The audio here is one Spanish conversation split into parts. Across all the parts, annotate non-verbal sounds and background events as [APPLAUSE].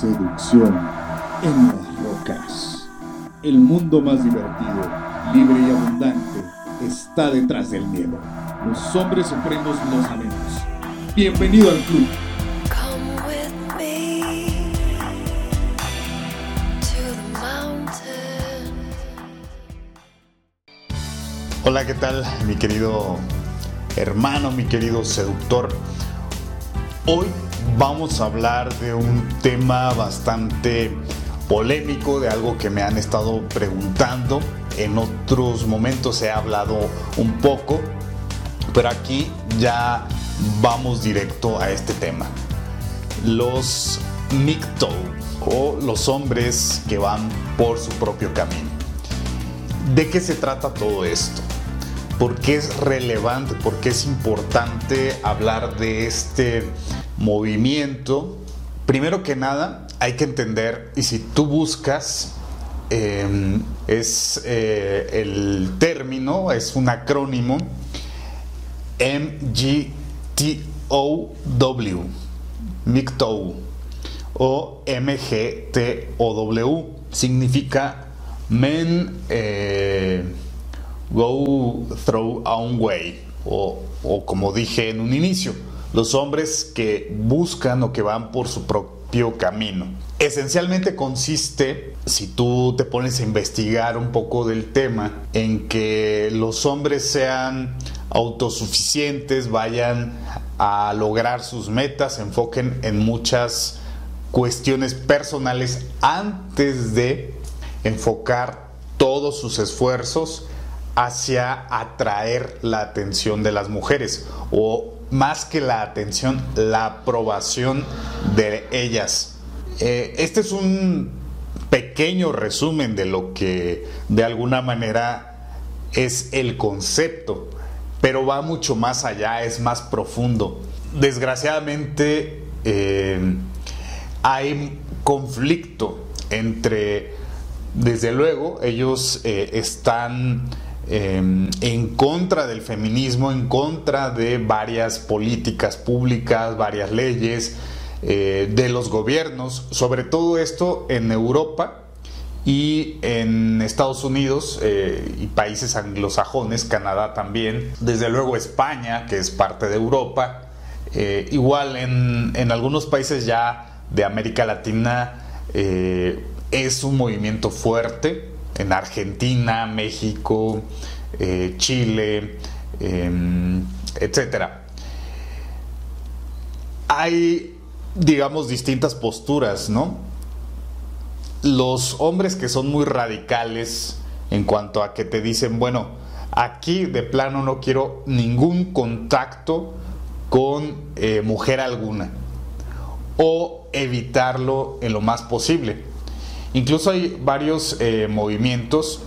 seducción en las rocas. El mundo más divertido, libre y abundante está detrás del miedo. Los hombres supremos lo sabemos. Bienvenido al club. Come with me to the mountain. Hola, ¿qué tal mi querido hermano, mi querido seductor? Hoy vamos a hablar de un tema bastante polémico, de algo que me han estado preguntando. En otros momentos he hablado un poco, pero aquí ya vamos directo a este tema. Los MGTOW o los hombres que van por su propio camino. ¿De qué se trata todo esto? ¿Por qué es relevante? ¿Por qué es importante hablar de este movimiento? Primero que nada, hay que entender, y si tú buscas, eh, es eh, el término, es un acrónimo, MGTOW, MGTOW, o MGTOW, significa Men eh, Go Through Own Way, o, o como dije en un inicio, los hombres que buscan o que van por su propio camino. Esencialmente consiste, si tú te pones a investigar un poco del tema, en que los hombres sean autosuficientes, vayan a lograr sus metas, se enfoquen en muchas cuestiones personales antes de enfocar todos sus esfuerzos hacia atraer la atención de las mujeres o más que la atención, la aprobación de ellas. Eh, este es un pequeño resumen de lo que de alguna manera es el concepto, pero va mucho más allá, es más profundo. Desgraciadamente eh, hay conflicto entre, desde luego, ellos eh, están eh, en contra del feminismo, en contra de varias políticas públicas, varias leyes, eh, de los gobiernos, sobre todo esto en Europa y en Estados Unidos eh, y países anglosajones, Canadá también, desde luego España, que es parte de Europa, igual en, algunos países ya de América Latina es un movimiento fuerte, en Argentina, México, eh, Chile, eh, etcétera. Hay, digamos, distintas posturas, ¿no? Los hombres que son muy radicales en cuanto a que te dicen, bueno, aquí de plano no quiero ningún contacto con eh, mujer alguna o evitarlo en lo más posible. Incluso hay varios eh, movimientos.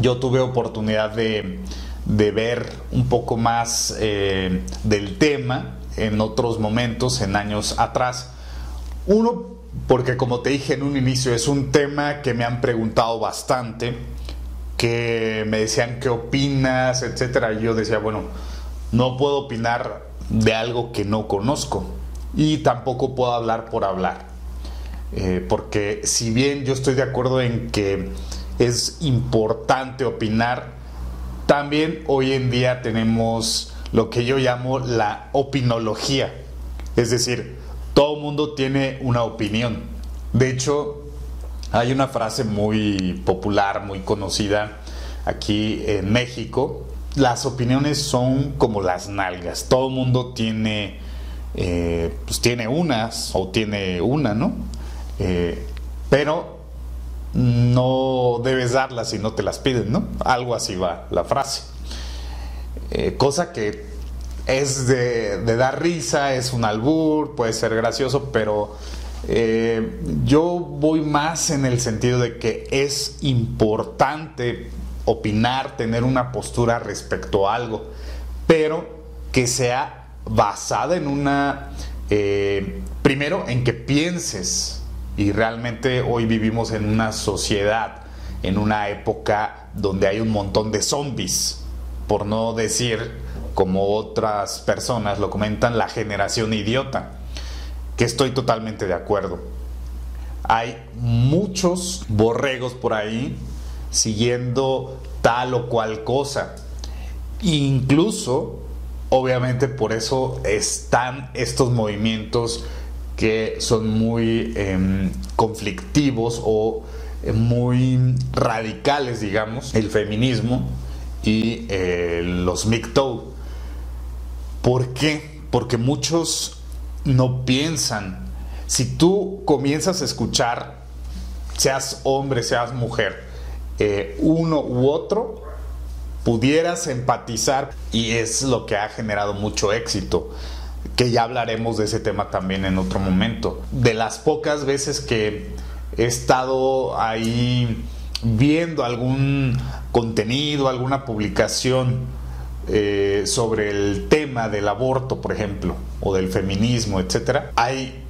Yo tuve oportunidad de, de ver un poco más eh, del tema en otros momentos, en años atrás. Uno, porque como te dije en un inicio, es un tema que me han preguntado bastante, que me decían qué opinas, etcétera. Y yo decía, bueno, no puedo opinar de algo que no conozco y tampoco puedo hablar por hablar. Eh, porque si bien yo estoy de acuerdo en que es importante opinar, también hoy en día tenemos lo que yo llamo la opinología. Es decir, todo mundo tiene una opinión. De hecho, hay una frase muy popular, muy conocida aquí en México. Las opiniones son como las nalgas. Todo mundo tiene, eh, pues tiene unas o tiene una, ¿no? Eh, pero no debes darlas si no te las piden, ¿no? Algo así va la frase. Eh, cosa que es de, dar risa, es un albur, puede ser gracioso, pero eh, yo voy más en el sentido de que es importante opinar, tener una postura respecto a algo, pero que sea basada en una, primero, en que pienses, y realmente hoy vivimos en una sociedad, en una época donde hay un montón de zombies, por no decir, como otras personas lo comentan, la generación idiota, que estoy totalmente de acuerdo. hay muchos borregos por ahí siguiendo tal o cual cosa. Incluso, obviamente por eso están estos movimientos que son muy em, conflictivos o eh, muy radicales, digamos, el feminismo y eh, los MGTOW. ¿Por qué? Porque muchos no piensan. Si tú comienzas a escuchar, seas hombre, seas mujer, eh, uno u otro, pudieras empatizar y es lo que ha generado mucho éxito que ya hablaremos de ese tema también en otro momento. De las pocas veces que he estado ahí viendo algún contenido, alguna publicación eh, sobre el tema del aborto, por ejemplo, o del feminismo, etcétera, hay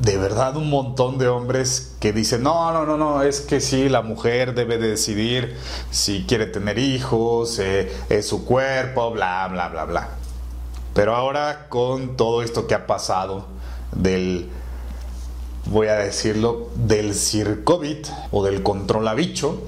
de verdad un montón de hombres que dicen, no, no, no, no, es que sí, la mujer debe decidir si quiere tener hijos, eh, es su cuerpo, bla, bla, bla, bla. Pero ahora con todo esto que ha pasado del, voy a decirlo, del CIRCOVID o del control a bicho,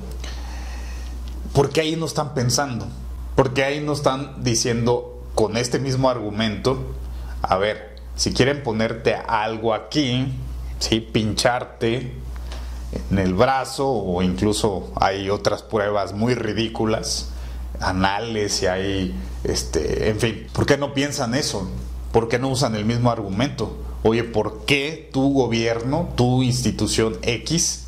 porque ahí no están pensando, porque ahí no están diciendo con este mismo argumento, a ver, si quieren ponerte algo aquí, ¿sí? pincharte en el brazo o incluso hay otras pruebas muy ridículas, anales y hay, este, en fin, ¿por qué no piensan eso? ¿Por qué no usan el mismo argumento? Oye, ¿por qué tu gobierno, tu institución X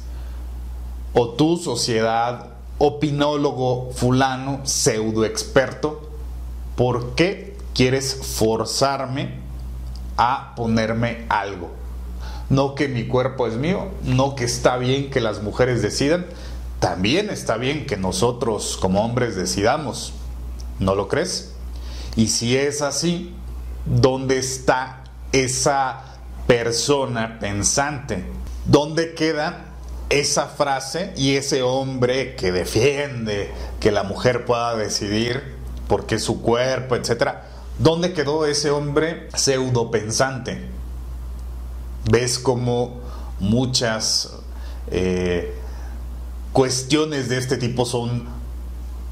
o tu sociedad, opinólogo fulano, pseudo experto, ¿por qué quieres forzarme a ponerme algo? No que mi cuerpo es mío, no que está bien que las mujeres decidan, también está bien que nosotros como hombres decidamos. ¿No lo crees? Y si es así, ¿dónde está esa persona pensante? ¿Dónde queda esa frase y ese hombre que defiende que la mujer pueda decidir porque su cuerpo, etcétera? ¿Dónde quedó ese hombre pseudo pensante? ¿Ves como muchas eh, cuestiones de este tipo son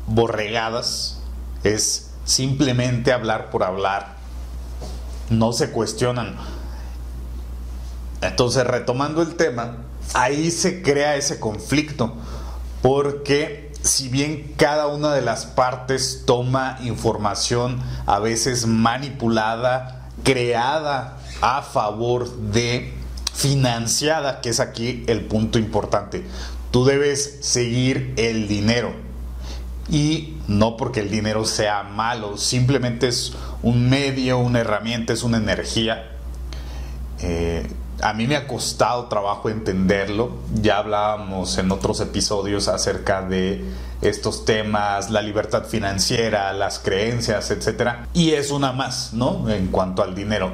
borregadas, es simplemente hablar por hablar, no se cuestionan. Entonces, retomando el tema, ahí se crea ese conflicto, porque si bien cada una de las partes toma información a veces manipulada, creada a favor de, financiada, que es aquí el punto importante, Tú debes seguir el dinero. Y no porque el dinero sea malo, simplemente es un medio, una herramienta, es una energía. Eh, a mí me ha costado trabajo entenderlo. Ya hablábamos en otros episodios acerca de estos temas, la libertad financiera, las creencias, etc. Y es una más, ¿no? En cuanto al dinero.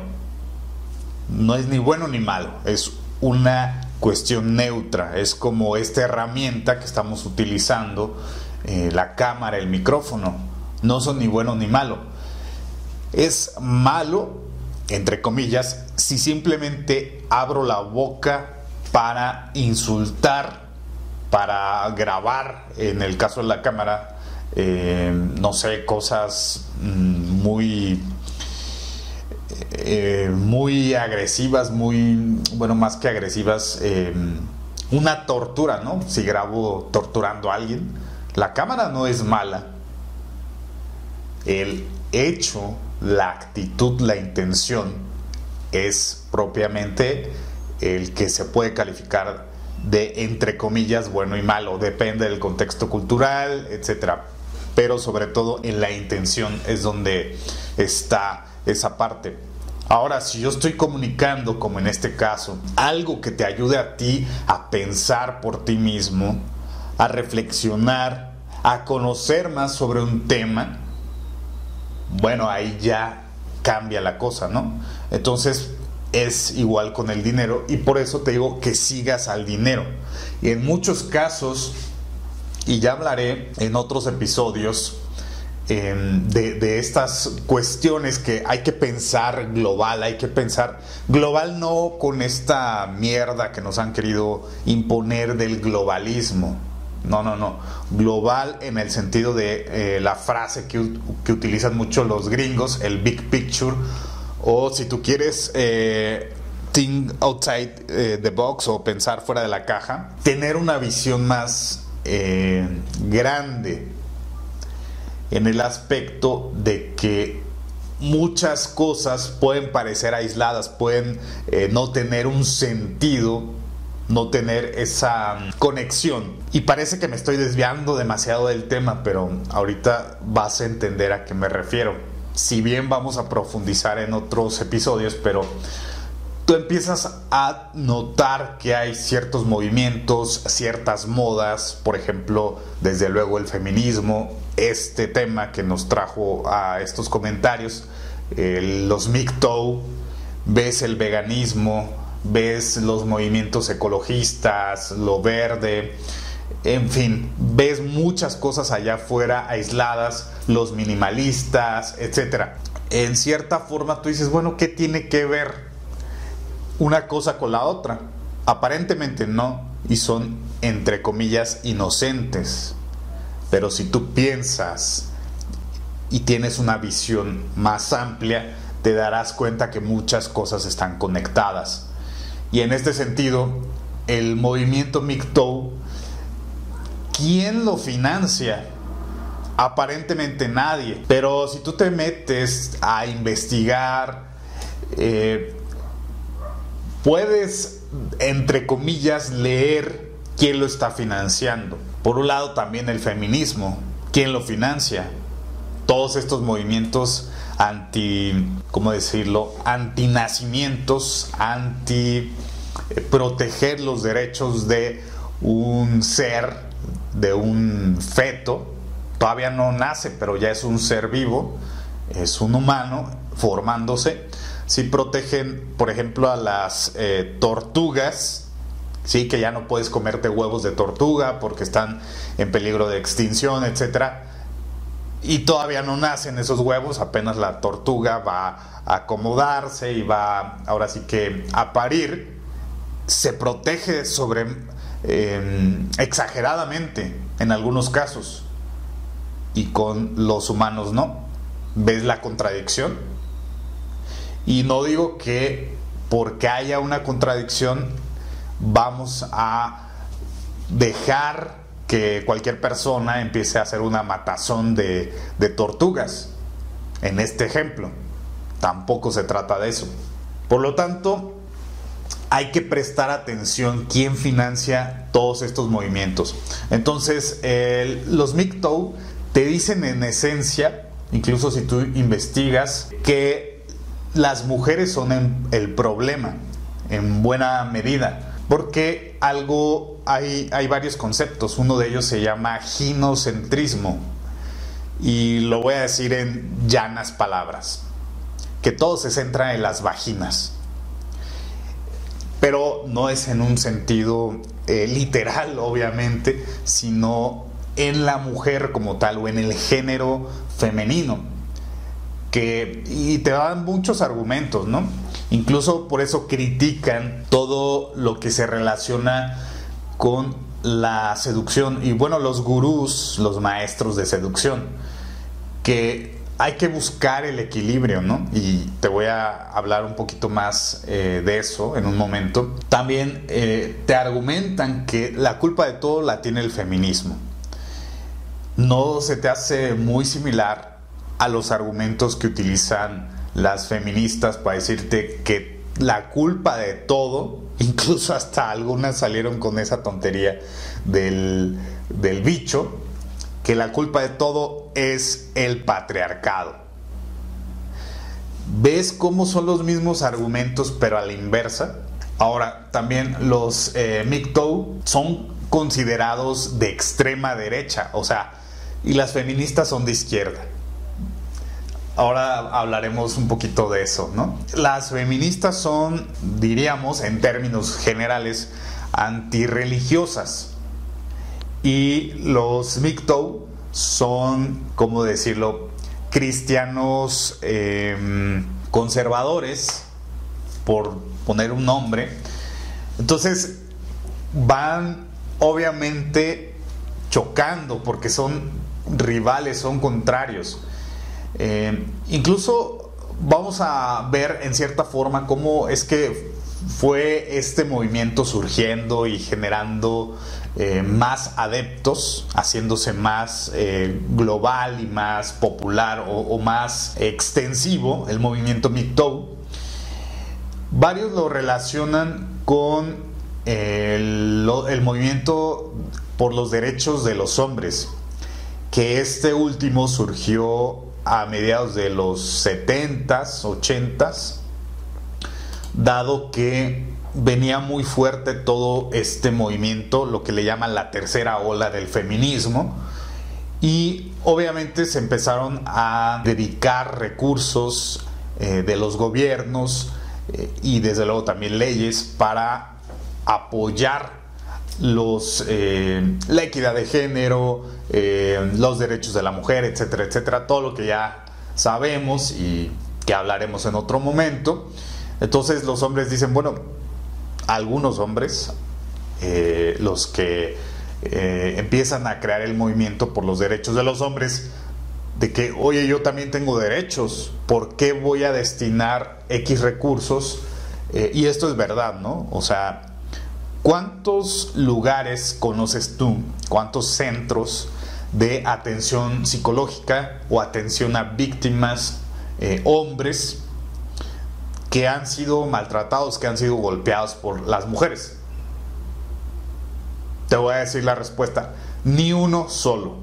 No es ni bueno ni malo, es una cuestión neutra, es como esta herramienta que estamos utilizando, eh, la cámara, el micrófono, no son ni bueno ni malo. Es malo, entre comillas, si simplemente abro la boca para insultar, para grabar, en el caso de la cámara, eh, no sé, cosas mm, muy eh, muy agresivas, muy, bueno, más que agresivas, eh, una tortura, ¿no? Si grabo torturando a alguien, la cámara no es mala. El hecho, la actitud, la intención es propiamente el que se puede calificar de entre comillas bueno y malo, depende del contexto cultural, etcétera. Pero sobre todo en la intención es donde está esa parte. Ahora, si yo estoy comunicando, como en este caso, algo que te ayude a ti a pensar por ti mismo, a reflexionar, a conocer más sobre un tema, bueno, ahí ya cambia la cosa, ¿no? Entonces es igual con el dinero y por eso te digo que sigas al dinero. Y en muchos casos, y ya hablaré en otros episodios, em, de, de, estas cuestiones que hay que pensar global, hay que pensar global no con esta mierda que nos han querido imponer del globalismo. No, no, no. Global en el sentido de eh, la frase que, que, utilizan mucho los gringos, el big picture, o si tú quieres eh, think outside eh, the box o pensar fuera de la caja, tener una visión más grande en el aspecto de que muchas cosas pueden parecer aisladas, pueden eh, no tener un sentido, no tener esa conexión. Y parece que me estoy desviando demasiado del tema, pero ahorita vas a entender a qué me refiero. Si bien vamos a profundizar en otros episodios, pero tú empiezas a notar que hay ciertos movimientos, ciertas modas, por ejemplo, desde luego el feminismo, este tema que nos trajo a estos comentarios, los MGTOW, ves el veganismo, ves los movimientos ecologistas, lo verde, en fin, ves muchas cosas allá afuera aisladas, los minimalistas, etc. En cierta forma tú dices, bueno, ¿qué tiene que ver una cosa con la otra? Aparentemente no, y son, entre comillas, inocentes. Pero si tú piensas y tienes una visión más amplia, te darás cuenta que muchas cosas están conectadas. Y en este sentido, el movimiento MGTOW, ¿quién lo financia? Aparentemente nadie. Pero si tú te metes a investigar, eh, puedes, entre comillas, leer quién lo está financiando. Por un lado también el feminismo, quién lo financia. Todos estos movimientos anti, ¿cómo decirlo? Antinacimientos, anti eh, proteger los derechos de un ser, de un feto. Todavía no nace, pero ya es un ser vivo, es un humano formándose. Si protegen, por ejemplo, a las eh, tortugas, ¿sí? que ya no puedes comerte huevos de tortuga porque están en peligro de extinción, etcétera. Y todavía no nacen esos huevos, apenas la tortuga va a acomodarse y va ahora sí que a parir. Se protege sobre em, exageradamente en algunos casos y con los humanos no. ¿Ves la contradicción? Y no digo que porque haya una contradicción vamos a dejar que cualquier persona empiece a hacer una matazón de, tortugas. En este ejemplo, tampoco se trata de eso. Por lo tanto, hay que prestar atención quién financia todos estos movimientos. Entonces, los MGTOW te dicen en esencia, incluso si tú investigas, que las mujeres son el problema en buena medida porque algo, hay, hay varios conceptos. Uno de ellos se llama ginocentrismo. Y lo voy a decir en llanas palabras. Que todo se centra en las vaginas. Pero no es en un sentido eh, literal, [LAUGHS] obviamente, sino en la mujer como tal o en el género femenino. Y te dan muchos argumentos, ¿no? Incluso por eso critican todo lo que se relaciona con la seducción. Y bueno, los gurús, los maestros de seducción, que hay que buscar el equilibrio, ¿no? Y te voy a hablar un poquito más eh, de eso en un momento. También eh, te argumentan que la culpa de todo la tiene el feminismo. ¿No se te hace muy similar a los argumentos que utilizan las feministas para decirte que la culpa de todo, [LAUGHS] incluso hasta algunas salieron con esa tontería del, del bicho, que la culpa de todo es el patriarcado. ¿Ves cómo son los mismos argumentos pero a la inversa? Ahora, también los eh, MGTOW son considerados de extrema derecha, o sea, y las feministas son de izquierda. Ahora hablaremos un poquito de eso, ¿no? Las feministas son, diríamos, en términos generales, antirreligiosas. Y los MGTOW son, ¿cómo decirlo?, cristianos em, conservadores, por poner un nombre. Entonces van obviamente chocando porque son rivales, son contrarios. Eh, incluso vamos a ver en cierta forma cómo es que fue este movimiento surgiendo y generando eh, más adeptos, haciéndose más eh, global y más popular o, más extensivo, el movimiento MGTOW. Varios lo relacionan con el, el movimiento por los derechos de los hombres, que este último surgió a mediados de los 70s, 80s, dado que venía muy fuerte todo este movimiento, lo que le llaman la tercera ola del feminismo, y obviamente se empezaron a dedicar recursos eh, de los gobiernos eh, y desde luego también leyes para apoyar los, eh, la equidad de género, los derechos de la mujer, etcétera, etcétera, todo lo que ya sabemos y que hablaremos en otro momento. Entonces los hombres dicen, bueno, algunos hombres, eh, los que eh, empiezan a crear el movimiento por los derechos de los hombres, de que, oye, yo también tengo derechos, ¿por qué voy a destinar X recursos? Eh, y esto es verdad, ¿no? O sea, ¿cuántos lugares conoces tú? ¿Cuántos centros de atención psicológica o atención a víctimas, hombres, que han sido maltratados, que han sido golpeados por las mujeres? Te voy a decir la respuesta, ni uno solo,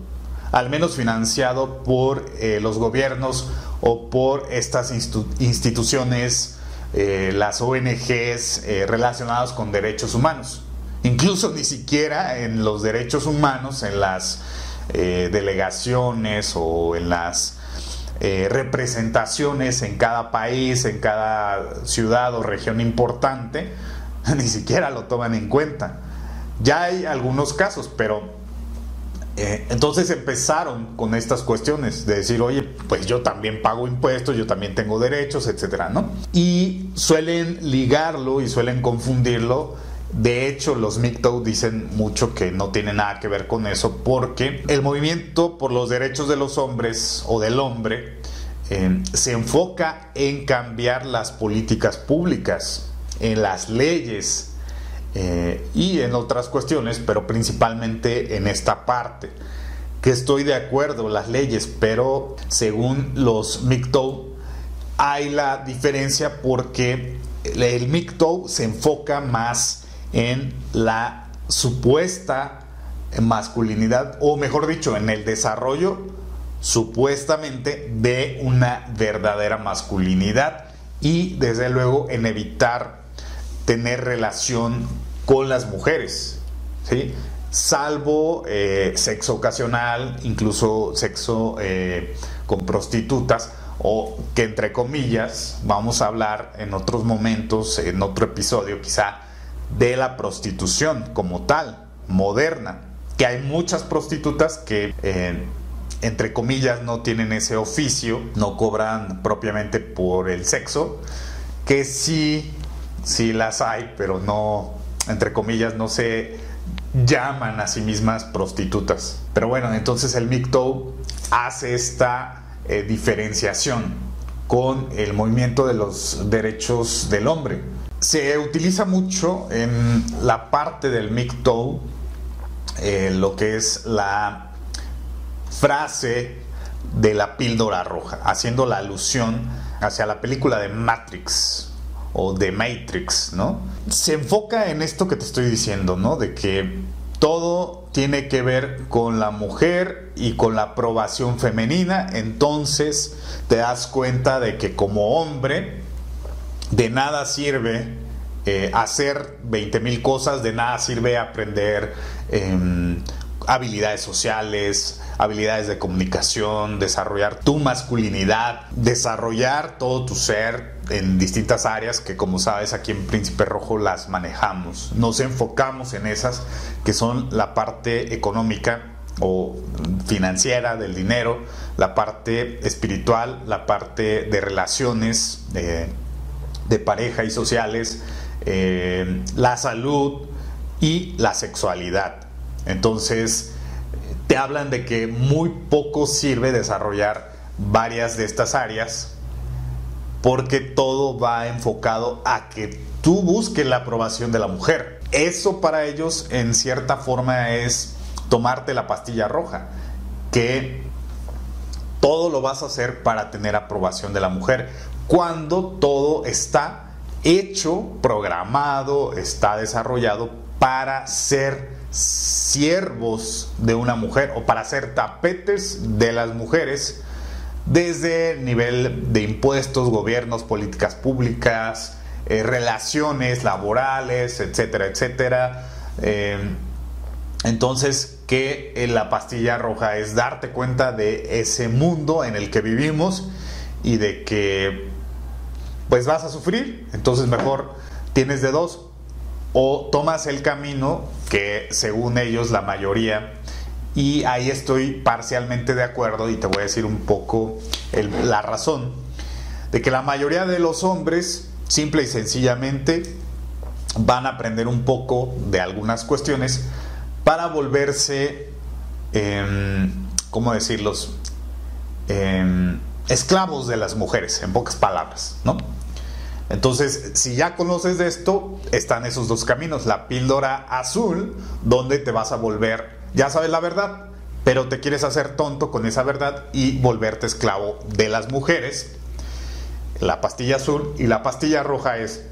al menos financiado por eh, los gobiernos o por estas instituciones, eh, las ONGs eh, relacionadas con derechos humanos. Incluso ni siquiera en los derechos humanos, en las delegaciones o en las eh, representaciones en cada país, en cada ciudad o región importante, [LAUGHS] ni siquiera lo toman en cuenta. Ya hay algunos casos, pero eh, entonces empezaron con estas cuestiones de decir, oye, pues yo también pago impuestos, yo también tengo derechos, etcétera, ¿no? Y suelen ligarlo y suelen confundirlo de hecho, los MGTOW dicen mucho que no tiene nada que ver con eso porque el movimiento por los derechos de los hombres o del hombre eh, se enfoca en cambiar las políticas públicas, en las leyes eh, y en otras cuestiones, pero principalmente en esta parte. Que estoy de acuerdo, las leyes, pero según los MGTOW hay la diferencia porque el MGTOW se enfoca más en la supuesta masculinidad, o mejor dicho, en el desarrollo supuestamente de una verdadera masculinidad y desde luego en evitar tener relación con las mujeres, ¿sí? salvo eh, sexo ocasional, incluso sexo eh, con prostitutas, o que entre comillas vamos a hablar en otros momentos, en otro episodio quizá, de la prostitución como tal, moderna, que hay muchas prostitutas que, eh, entre comillas, no tienen ese oficio, no cobran propiamente por el sexo, que sí, sí las hay, pero no, entre comillas, no se llaman a sí mismas prostitutas. Pero bueno, entonces el MGTOW hace esta eh, diferenciación con el movimiento de los derechos del hombre se utiliza mucho en la parte del MGTOW eh, lo que es la frase de la píldora roja, haciendo la alusión hacia la película de Matrix o de Matrix, ¿no? Se enfoca en esto que te estoy diciendo, ¿no? De que todo tiene que ver con la mujer y con la aprobación femenina, entonces te das cuenta de que como hombre de nada sirve eh, hacer 20 mil cosas, de nada sirve aprender em, habilidades sociales, habilidades de comunicación, desarrollar tu masculinidad, desarrollar todo tu ser en distintas áreas que como sabes aquí en Príncipe Rojo las manejamos. Nos enfocamos en esas que son la parte económica o financiera del dinero, la parte espiritual, la parte de relaciones eh, de pareja y sociales, eh, la salud y la sexualidad. Entonces, te hablan de que muy poco sirve desarrollar varias de estas áreas porque todo va enfocado a que tú busques la aprobación de la mujer. Eso para ellos en cierta forma es tomarte la pastilla roja, que todo lo vas a hacer para tener aprobación de la mujer, cuando todo está hecho, programado, está desarrollado para ser siervos de una mujer o para ser tapetes de las mujeres desde nivel de impuestos, gobiernos, políticas públicas, eh, relaciones laborales, etcétera, etcétera. Eh, entonces, que la pastilla roja es darte cuenta de ese mundo en el que vivimos y de que pues vas a sufrir, entonces mejor tienes de dos o tomas el camino que según ellos la mayoría y ahí estoy parcialmente de acuerdo y te voy a decir un poco la razón de que la mayoría de los hombres simple y sencillamente van a aprender un poco de algunas cuestiones para volverse, eh, ¿cómo decirlos? Em, esclavos de las mujeres, en pocas palabras, ¿no? Entonces, si ya conoces de esto, están esos dos caminos. La píldora azul, donde te vas a volver ya sabes la verdad, pero te quieres hacer tonto con esa verdad y volverte esclavo de las mujeres. La pastilla azul y la pastilla roja es,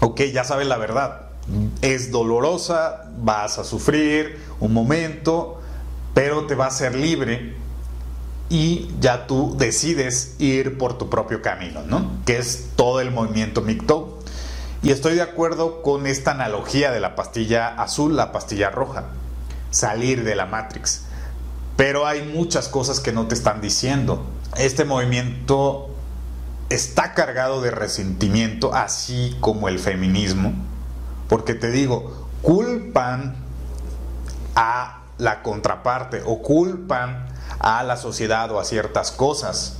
ok, ya sabes la verdad, es dolorosa, vas a sufrir un momento, pero te va a ser libre y ya tú decides ir por tu propio camino, ¿no? Que es todo el movimiento MGTOW. Y estoy de acuerdo con esta analogía de la pastilla azul, la pastilla roja salir de la Matrix. Pero hay muchas cosas que no te están diciendo. Este movimiento está cargado de resentimiento, así como el feminismo, porque te digo, culpan a la contraparte o culpan a la sociedad o a ciertas cosas.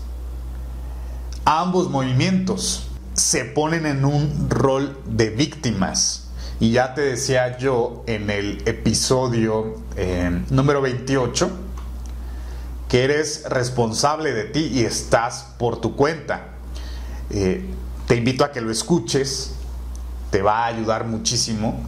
Ambos movimientos se ponen en un rol de víctimas y ya te decía yo en el episodio eh, número 28 que eres responsable de ti y estás por tu cuenta. Eh, te invito a que lo escuches, te va a ayudar muchísimo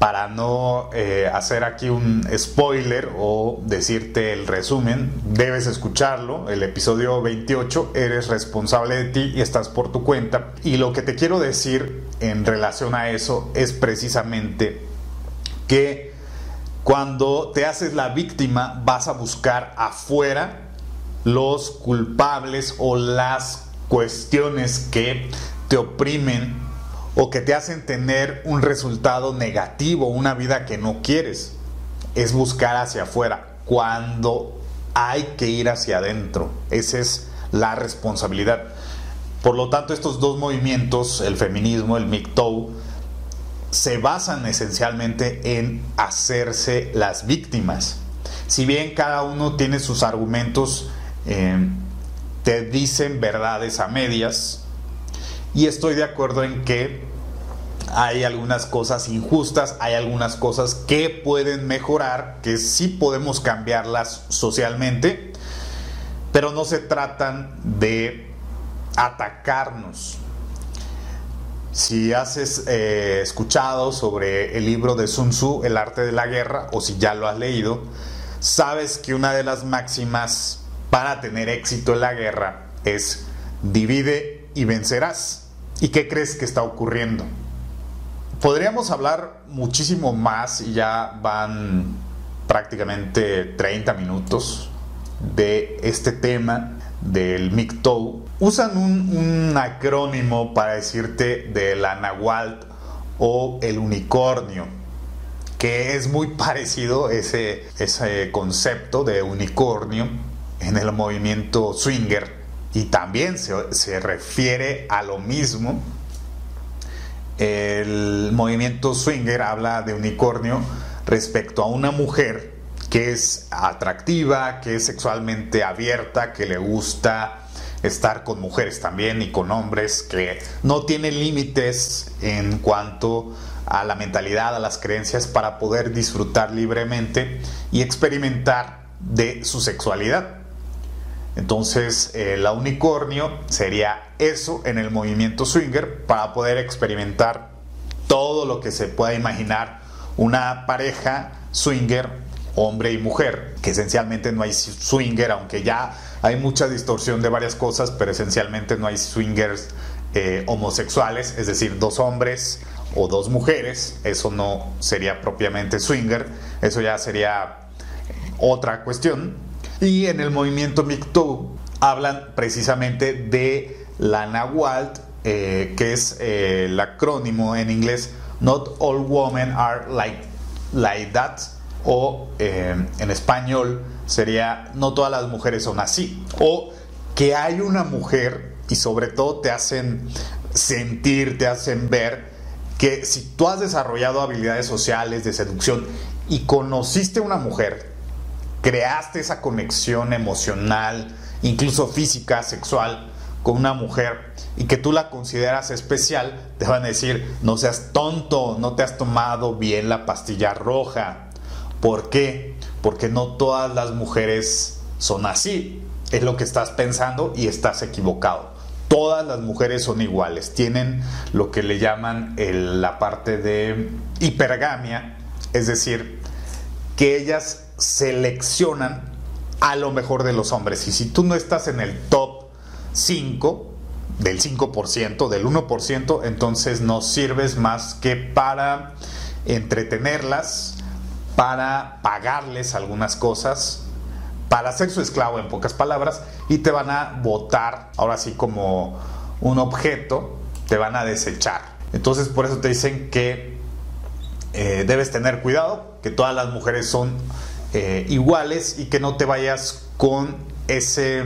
para no eh, hacer aquí un spoiler o decirte el resumen, debes escucharlo, el episodio 28, eres responsable de ti y estás por tu cuenta. Y lo que te quiero decir en relación a eso es precisamente que cuando te haces la víctima vas a buscar afuera los culpables o las cuestiones que te oprimen o que te hacen tener un resultado negativo, una vida que no quieres. Es buscar hacia afuera cuando hay que ir hacia adentro. Esa es la responsabilidad. Por lo tanto, estos dos movimientos, el feminismo, el MGTOW, se basan esencialmente en hacerse las víctimas. Si bien cada uno tiene sus argumentos, eh, te dicen verdades a medias, y estoy de acuerdo en que hay algunas cosas injustas, hay algunas cosas que pueden mejorar, que sí podemos cambiarlas socialmente, pero no se tratan de atacarnos. Si has eh, escuchado sobre el libro de Sun Tzu, El arte de la guerra, o si ya lo has leído, sabes que una de las máximas para tener éxito en la guerra es divide y vencerás. ¿Y qué crees que está ocurriendo? Podríamos hablar muchísimo más y ya van prácticamente 30 minutos de este tema del MGTOW. Usan un, acrónimo para decirte de la Nahualt o el unicornio, que es muy parecido ese, ese concepto de unicornio en el movimiento swinger y también se, refiere a lo mismo. El movimiento swinger habla de unicornio respecto a una mujer que es atractiva, que es sexualmente abierta, que le gusta estar con mujeres también y con hombres, que no tiene límites en cuanto a la mentalidad, a las creencias para poder disfrutar libremente y experimentar de su sexualidad. Entonces, el unicornio sería eso en el movimiento swinger para poder experimentar todo lo que se pueda imaginar una pareja swinger, hombre y mujer, que esencialmente no hay swinger, aunque ya hay mucha distorsión de varias cosas, pero esencialmente no hay swingers eh, homosexuales, es decir, dos hombres o dos mujeres, eso no sería propiamente swinger, eso ya sería otra cuestión. Y en el movimiento MGTOW hablan precisamente de la Nahualt, eh, que es eh, el acrónimo en inglés Not all women are like, like that, o eh, en español sería No todas las mujeres son así, o que hay una mujer y sobre todo te hacen sentir, te hacen ver que si tú has desarrollado habilidades sociales de seducción y conociste una mujer, creaste esa conexión emocional, incluso física, sexual, con una mujer y que tú la consideras especial, te van a decir, no seas tonto, no te has tomado bien la pastilla roja. ¿Por qué? Porque no todas las mujeres son así. Es lo que estás pensando y estás equivocado todas las mujeres son iguales, tienen lo que le llaman la parte de hipergamia, es decir, que ellas seleccionan a lo mejor de los hombres. Y si tú no estás en el top 5, del 5%, del 1%, entonces no sirves más que para entretenerlas, para pagarles algunas cosas, para ser su esclavo en pocas palabras y te van a votar ahora sí como un objeto, te van a desechar. Entonces por eso te dicen que eh, debes tener cuidado, que todas las mujeres son eh, iguales y que no te vayas con ese,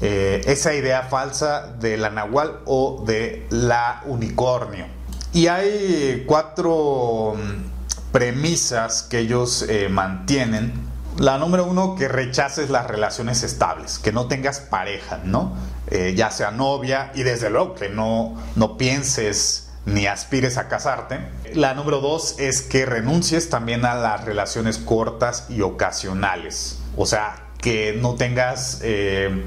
eh, esa idea falsa de la nahual o de la unicornio. Y hay cuatro mm, premisas que ellos mantienen la número uno, que rechaces las relaciones estables, que no tengas pareja, ¿no? Eh, ya sea novia y desde luego que no, no pienses ni aspires a casarte. La número dos es que renuncies también a las relaciones cortas y ocasionales. O sea, que no tengas eh,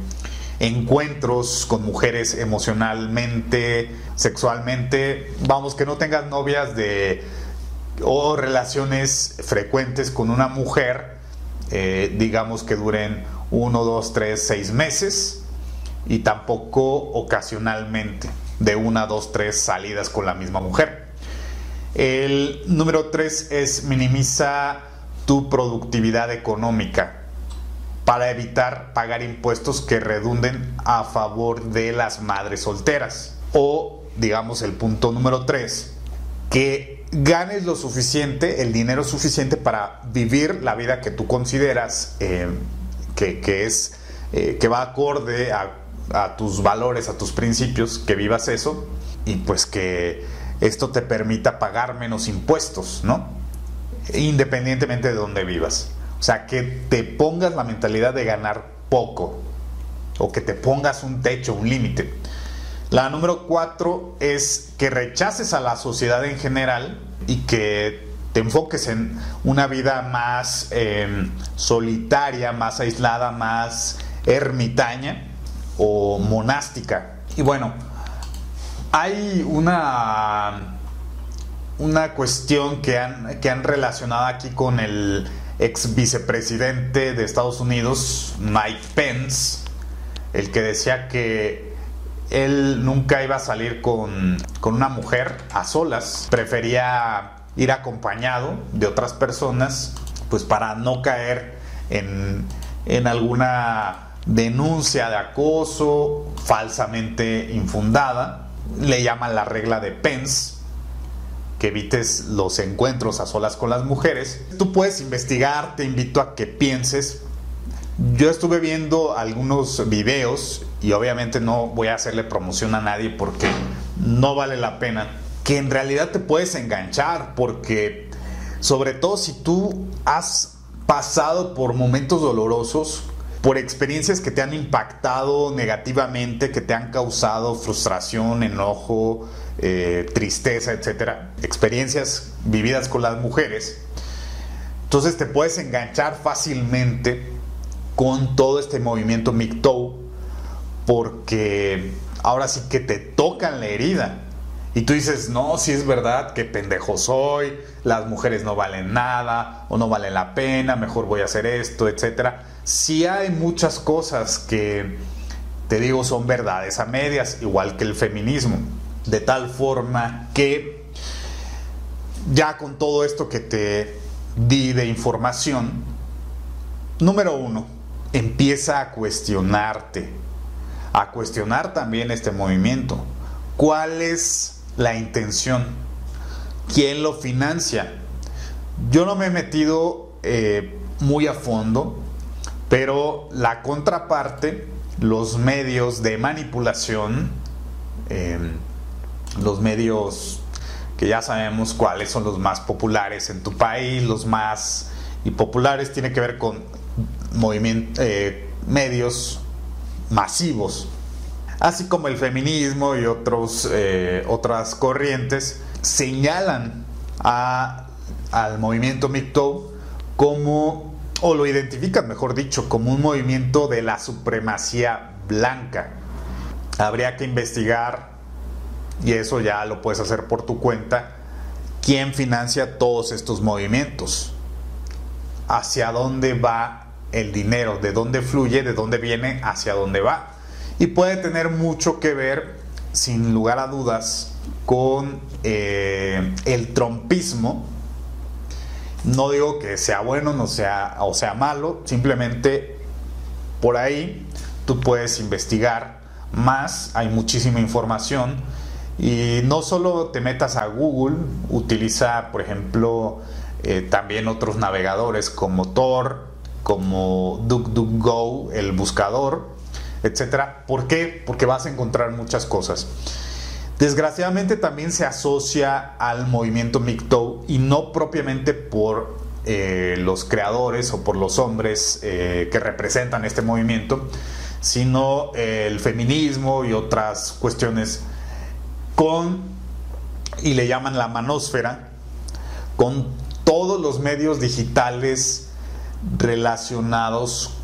encuentros con mujeres emocionalmente, sexualmente. Vamos, que no tengas novias de o relaciones frecuentes con una mujer eh, digamos que duren uno, dos, tres, seis meses y tampoco ocasionalmente de una, dos, tres salidas con la misma mujer. El número tres es minimiza tu productividad económica para evitar pagar impuestos que redunden a favor de las madres solteras. O, digamos, el punto número tres, que ganes lo suficiente, el dinero suficiente para vivir la vida que tú consideras eh, que, es, eh, que va acorde a, a, tus valores, a tus principios, que vivas eso y pues que esto te permita pagar menos impuestos, ¿no? Independientemente de dónde vivas. O sea, que te pongas la mentalidad de ganar poco o que te pongas un techo, un límite. La número cuatro es que rechaces a la sociedad en general y que te enfoques en una vida más em, solitaria, más aislada, más ermitaña o monástica. Y bueno, hay una, una cuestión que han, que han relacionado aquí con el ex vicepresidente de Estados Unidos, Mike Pence, el que decía que él nunca iba a salir con, una mujer a solas, prefería ir acompañado de otras personas, pues para no caer en, en alguna denuncia de acoso falsamente infundada. Le llaman la regla de Pence, que evites los encuentros a solas con las mujeres. Tú puedes investigar, te invito a que pienses yo estuve viendo algunos videos y obviamente no voy a hacerle promoción a nadie porque no vale la pena. Que en realidad te puedes enganchar porque sobre todo si tú has pasado por momentos dolorosos, por experiencias que te han impactado negativamente, que te han causado frustración, enojo, eh, tristeza, etcétera, experiencias vividas con las mujeres, entonces te puedes enganchar fácilmente con todo este movimiento MGTOW porque ahora sí que te tocan la herida. Y tú dices, no, si es verdad, que pendejo soy, las mujeres no valen nada o no valen la pena, mejor voy a hacer esto, etcétera. Sí hay muchas cosas que, te digo, son verdades a medias, igual que el feminismo. De tal forma que ya con todo esto que te di de información, número uno, empieza a cuestionarte, a cuestionar también este movimiento. ¿Cuál es la intención? ¿Quién lo financia? Yo no me he metido eh, muy a fondo, pero la contraparte, los medios de manipulación, em, los medios que ya sabemos cuáles son los más populares en tu país, los más y populares tiene que ver con eh, medios masivos, así como el feminismo y eh, otras corrientes señalan al movimiento MGTOW como, o lo identifican mejor dicho, como un movimiento de la supremacía blanca. Habría que investigar, y eso ya lo puedes hacer por tu cuenta, quién financia todos estos movimientos, hacia dónde va el dinero, de dónde fluye, de dónde viene, hacia dónde va. Y puede tener mucho que ver, sin lugar a dudas, con eh, el trompismo. No digo que sea bueno no sea, o sea malo, simplemente por ahí tú puedes investigar más, hay muchísima información y no solo te metas a Google, utiliza por ejemplo eh, también otros navegadores como Tor, como DuckDuckGo, el buscador, etcétera. ¿Por qué? Porque vas a encontrar muchas cosas. Desgraciadamente también se asocia al movimiento MGTOW y no propiamente por eh, los creadores o por los hombres eh, que representan este movimiento, sino el feminismo y otras cuestiones con, y le llaman la manósfera, con todos los medios digitales relacionados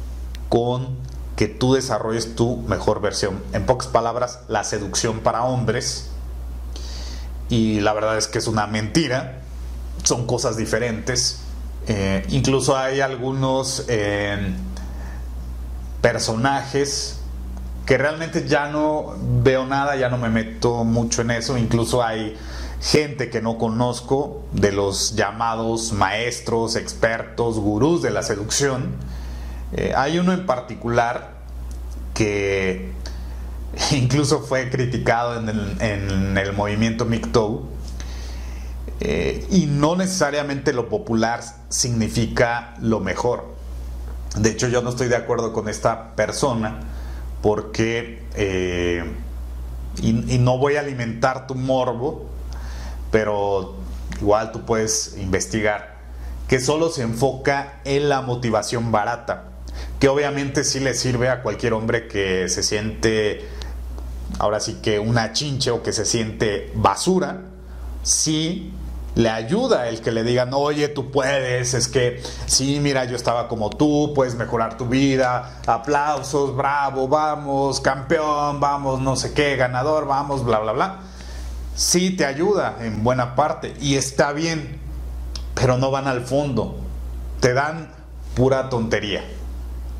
con que tú desarrolles tu mejor versión. En pocas palabras, la seducción para hombres. Y la verdad es que es una mentira. Son cosas diferentes. Eh, incluso hay algunos eh, personajes que realmente ya no veo nada, ya no me meto mucho en eso. Incluso hay gente que no conozco, de los llamados maestros, expertos, gurús de la seducción. Eh, hay uno en particular que [LAUGHS] incluso fue criticado en el, movimiento MGTOW eh, y no necesariamente lo popular significa lo mejor. De hecho, yo no estoy de acuerdo con esta persona porque, eh, y no voy a alimentar tu morbo, pero igual tú puedes investigar, que solo se enfoca en la motivación barata, que obviamente sí le sirve a cualquier hombre que se siente, ahora sí que una chinche o que se siente basura, sí le ayuda el que le digan, oye, tú puedes, es que sí, mira, yo estaba como tú, puedes mejorar tu vida, aplausos, bravo, vamos, campeón, vamos, no sé qué, ganador, vamos, bla, bla, bla sí te ayuda en buena parte y está bien, pero no van al fondo. Te dan pura tontería,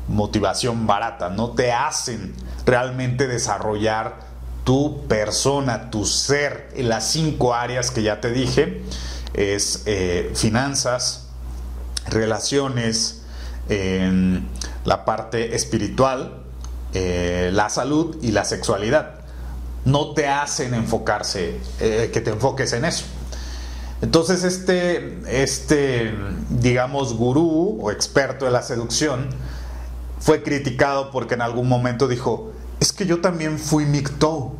motivación barata, no te hacen realmente desarrollar tu persona, tu ser en las cinco áreas que ya te dije, es eh, finanzas, relaciones, la parte espiritual, eh, la salud y la sexualidad no te hacen enfocarse, eh, que te enfoques en eso. Entonces este, este, digamos, gurú o experto de la seducción fue criticado porque en algún momento dijo, es que yo también fui micto,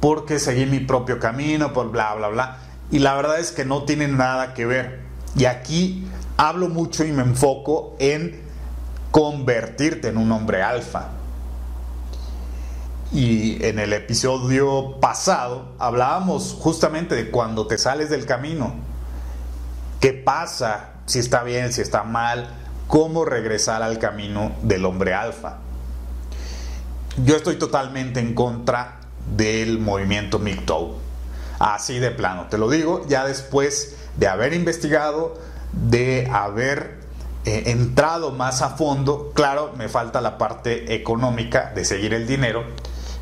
porque seguí mi propio camino, por bla, bla, bla. Y la verdad es que no tiene nada que ver. Y aquí hablo mucho y me enfoco en convertirte en un hombre alfa. Y en el episodio pasado hablábamos justamente de cuando te sales del camino. ¿Qué pasa? Si está bien, si está mal. ¿Cómo regresar al camino del hombre alfa? Yo estoy totalmente en contra del movimiento MGTOW. Así de plano, te lo digo, ya después de haber investigado, de haber eh, entrado más a fondo, claro, me falta la parte económica de seguir el dinero,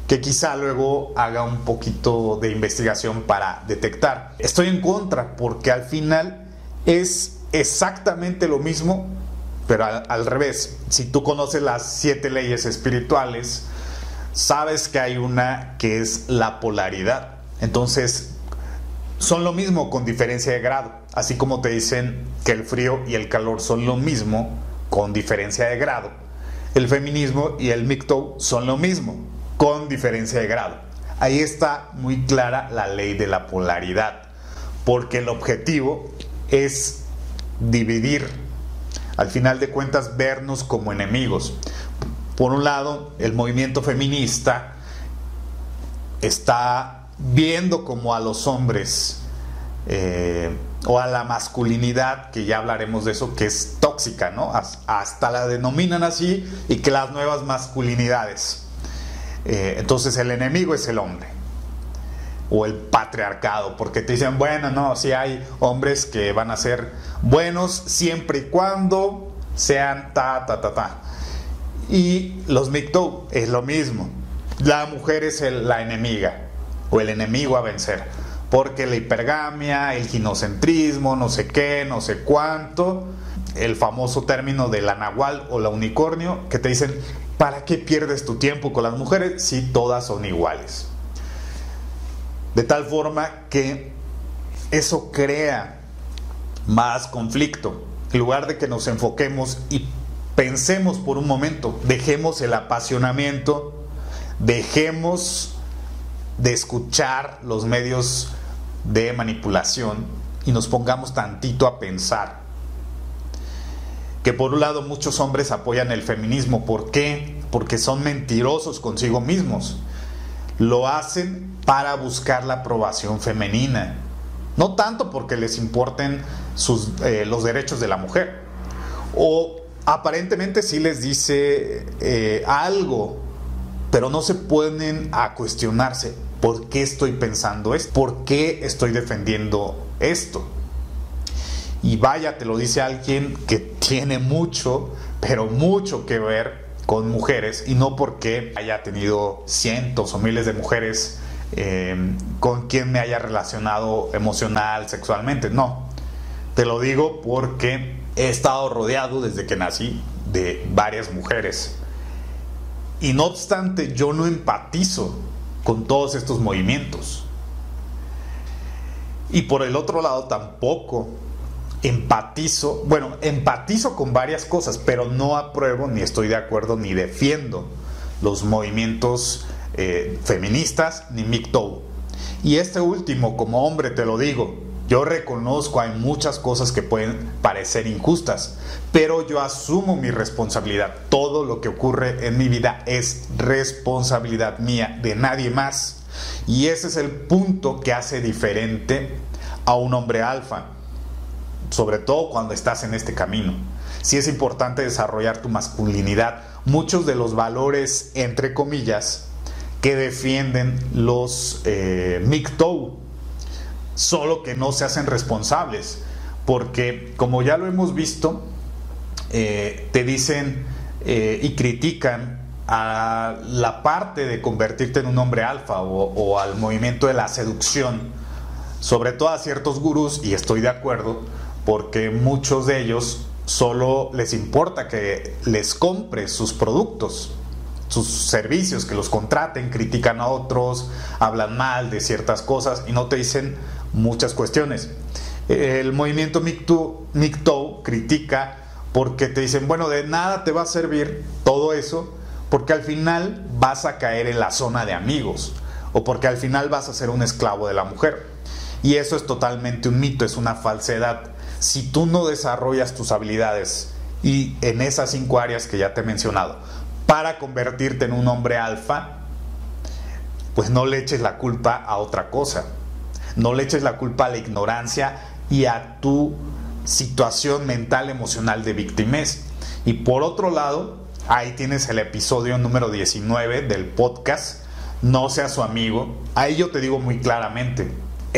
que quizá luego haga un poquito de investigación para detectar. Estoy en contra porque al final es exactamente lo mismo, pero al, revés. Si tú conoces las siete leyes espirituales, sabes que hay una que es la polaridad. Entonces, son lo mismo con diferencia de grado. Así como te dicen que el frío y el calor son lo mismo con diferencia de grado. El feminismo y el MGTOW son lo mismo con diferencia de grado. Ahí está muy clara la ley de la polaridad. Porque el objetivo es dividir. Al final de cuentas, vernos como enemigos. Por un lado, el movimiento feminista está viendo como a los hombres eh, o a la masculinidad, que ya hablaremos de eso, que es tóxica, ¿no? Hasta la denominan así y que las nuevas masculinidades. Eh, entonces el enemigo es el hombre o el patriarcado, porque te dicen, bueno, no, si hay hombres que van a ser buenos siempre y cuando sean ta, ta, ta, ta. Y los MGTOW es lo mismo. La mujer es la enemiga o el enemigo a vencer. Porque la hipergamia, el ginocentrismo, no sé qué, no sé cuánto, el famoso término de la nahual o la unicornio, que te dicen, ¿para qué pierdes tu tiempo con las mujeres si todas son iguales? De tal forma que eso crea más conflicto. En lugar de que nos enfoquemos y pensemos por un momento, dejemos el apasionamiento, dejemos de escuchar los medios de manipulación y nos pongamos tantito a pensar. Que por un lado muchos hombres apoyan el feminismo. ¿Por qué? Porque son mentirosos consigo mismos. Lo hacen para buscar la aprobación femenina. No tanto porque les importen sus, eh, los derechos de la mujer. O aparentemente sí les dice eh, algo, pero no se pueden a cuestionarse por qué estoy pensando esto, por qué estoy defendiendo esto. Y vaya, te lo dice alguien que tiene mucho, pero mucho que ver con mujeres y no porque haya tenido cientos o miles de mujeres eh, con quien me haya relacionado emocional, sexualmente, no. Te lo digo porque he estado rodeado desde que nací de varias mujeres. Y no obstante, yo no empatizo con todos estos movimientos. Y por el otro lado tampoco empatizo, bueno, empatizo con varias cosas, pero no apruebo, ni estoy de acuerdo, ni defiendo los movimientos eh, feministas, ni MGTOW. Y este último, como hombre, te lo digo, yo reconozco, hay muchas cosas que pueden parecer injustas, pero yo asumo mi responsabilidad. Todo lo que ocurre en mi vida es responsabilidad mía, de nadie más. Y ese es el punto que hace diferente a un hombre alfa, sobre todo cuando estás en este camino. Si es importante desarrollar tu masculinidad. Muchos de los valores, entre comillas, que defienden los eh, MGTOW, solo que no se hacen responsables, porque como ya lo hemos visto, eh, te dicen eh, y critican a la parte de convertirte en un hombre alfa o, o, al movimiento de la seducción, sobre todo a ciertos gurús, y estoy de acuerdo, porque muchos de ellos solo les importa que les compre sus productos, sus servicios, que los contraten, critican a otros, hablan mal de ciertas cosas y no te dicen muchas cuestiones. El movimiento MGTOW critica porque te dicen, bueno, de nada te va a servir todo eso porque al final vas a caer en la zona de amigos o porque al final vas a ser un esclavo de la mujer. Y eso es totalmente un mito, es una falsedad. Si tú no desarrollas tus habilidades y en esas cinco áreas que ya te he mencionado, para convertirte en un hombre alfa, pues no le eches la culpa a otra cosa. No le eches la culpa a la ignorancia y a tu situación mental emocional de víctimas. Y por otro lado, ahí tienes el episodio número 19 del podcast, No sea su amigo. Ahí yo te digo muy claramente,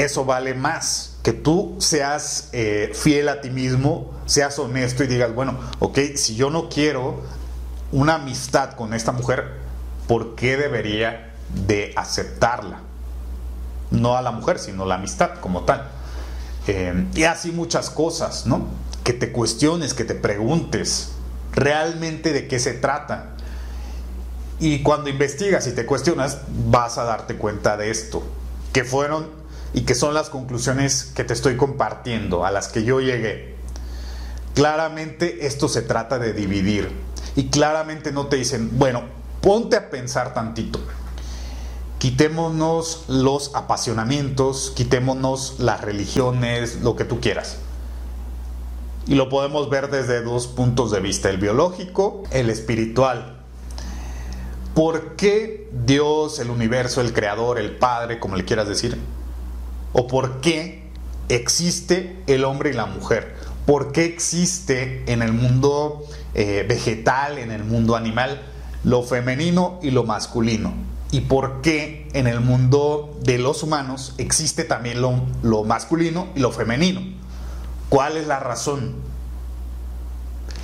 eso vale más. Que tú seas eh, fiel a ti mismo, seas honesto y digas, bueno, ok, si yo no quiero una amistad con esta mujer, ¿por qué debería de aceptarla? No a la mujer, sino la amistad como tal. Eh, y así muchas cosas, ¿no? Que te cuestiones, que te preguntes realmente de qué se trata. Y cuando investigas y te cuestionas, vas a darte cuenta de esto, que fueron y que son las conclusiones que te estoy compartiendo, a las que yo llegué. Claramente esto se trata de dividir y claramente no te dicen, bueno, ponte a pensar tantito. Quitémonos los apasionamientos, quitémonos las religiones, lo que tú quieras. Y lo podemos ver desde dos puntos de vista, el biológico, el espiritual. ¿Por qué Dios, el universo, el creador, el Padre, como le quieras decir? ¿O por qué existe el hombre y la mujer? ¿Por qué existe en el mundo eh, vegetal, en el mundo animal, lo femenino y lo masculino? y por qué en el mundo de los humanos existe también lo, masculino y lo femenino. ¿Cuál es la razón?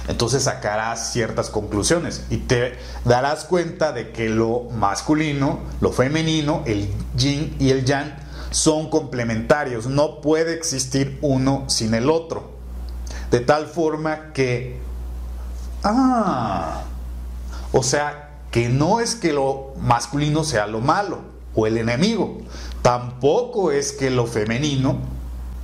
Entonces sacarás ciertas conclusiones y te darás cuenta de que lo masculino, lo femenino, el yin y el yang son complementarios. No puede existir uno sin el otro. De tal forma que... Ah, o sea, que no es que lo masculino sea lo malo o el enemigo, tampoco es que lo femenino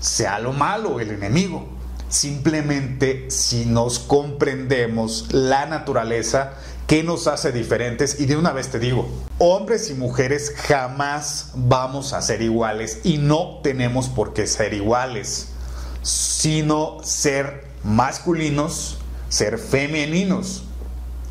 sea lo malo o el enemigo. Simplemente si nos comprendemos la naturaleza que nos hace diferentes y de una vez te digo, hombres y mujeres jamás vamos a ser iguales y no tenemos por qué ser iguales, sino ser masculinos, ser femeninos.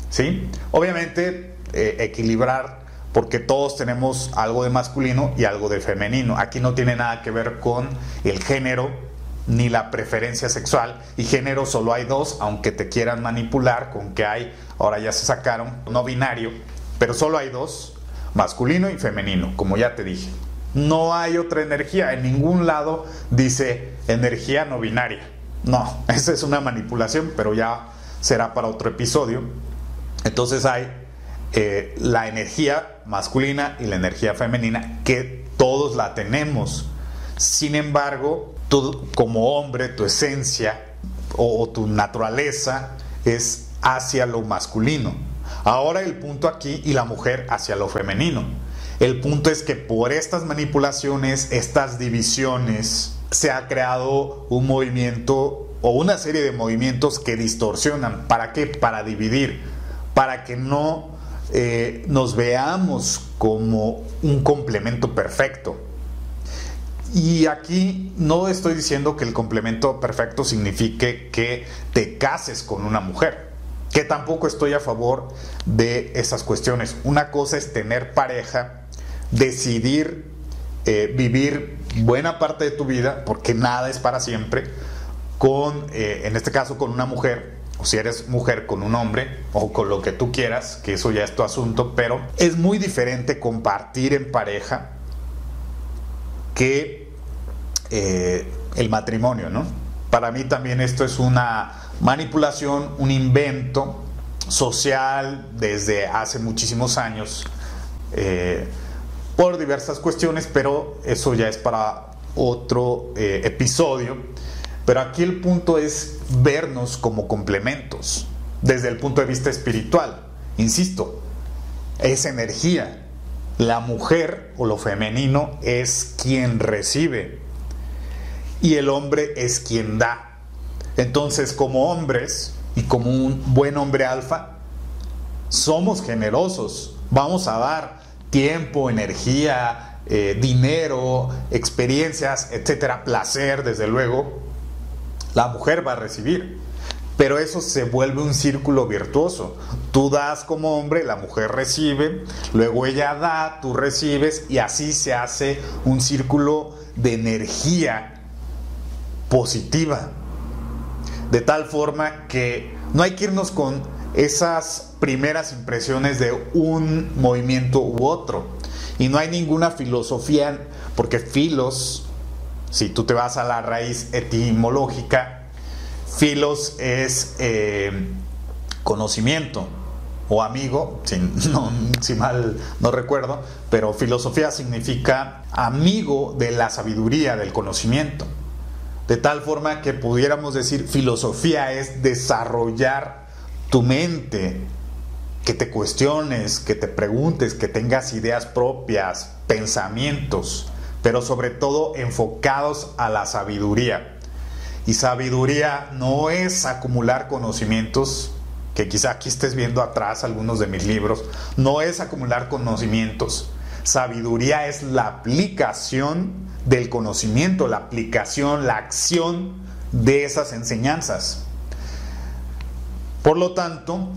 ¿Sí? Obviamente eh, equilibrar porque todos tenemos algo de masculino y algo de femenino. Aquí no tiene nada que ver con el género ni la preferencia sexual y género solo hay dos, aunque te quieran manipular con que hay, ahora ya se sacaron, no binario, pero solo hay dos, masculino y femenino, como ya te dije. No hay otra energía, en ningún lado dice energía no binaria. No, [LAUGHS] esa es una manipulación, pero ya será para otro episodio. Entonces hay eh, la energía masculina y la energía femenina, que todos la tenemos. Sin embargo, tú como hombre, tu esencia o, tu naturaleza es hacia lo masculino. Ahora el punto aquí y la mujer hacia lo femenino. El punto es que por estas manipulaciones, estas divisiones, se ha creado un movimiento o una serie de movimientos que distorsionan. ¿Para qué? Para dividir. Para que no eh, nos veamos como un complemento perfecto. Y aquí no estoy diciendo que el complemento perfecto signifique que te cases con una mujer, que tampoco estoy a favor de esas cuestiones. Una cosa es tener pareja, decidir eh, vivir buena parte de tu vida, porque nada es para siempre, con, eh, en este caso, con una mujer, o si eres mujer con un hombre o con lo que tú quieras, que eso ya es tu asunto, pero es muy diferente compartir en pareja que eh, el matrimonio, ¿no? Para mí también esto es una manipulación, un invento social desde hace muchísimos años eh, por diversas cuestiones, pero eso ya es para otro eh, episodio. Pero aquí el punto es vernos como complementos desde el punto de vista espiritual. Insisto, es energía. La mujer o lo femenino es quien recibe y el hombre es quien da. Entonces, como hombres y como un buen hombre alfa, somos generosos. Vamos a dar tiempo, energía, eh, dinero, experiencias, etcétera, placer, desde luego, la mujer va a recibir. Pero eso se vuelve un círculo virtuoso. Tú das como hombre, la mujer recibe, luego ella da, tú recibes y así se hace un círculo de energía positiva. De tal forma que no hay que irnos con esas primeras impresiones de un movimiento u otro. Y no hay ninguna filosofía, porque filos, si tú te vas a la raíz etimológica, Filos es eh, conocimiento o amigo, [LAUGHS] si, mal no recuerdo, pero filosofía significa amigo de la sabiduría, del conocimiento. De tal forma que pudiéramos decir filosofía es desarrollar tu mente, que te cuestiones, que te preguntes, que tengas ideas propias, pensamientos, pero sobre todo enfocados a la sabiduría. Y sabiduría no es acumular conocimientos, que quizá aquí estés viendo atrás algunos de mis libros, no es acumular conocimientos. Sabiduría es la aplicación del conocimiento, la aplicación, la acción de esas enseñanzas. Por lo tanto,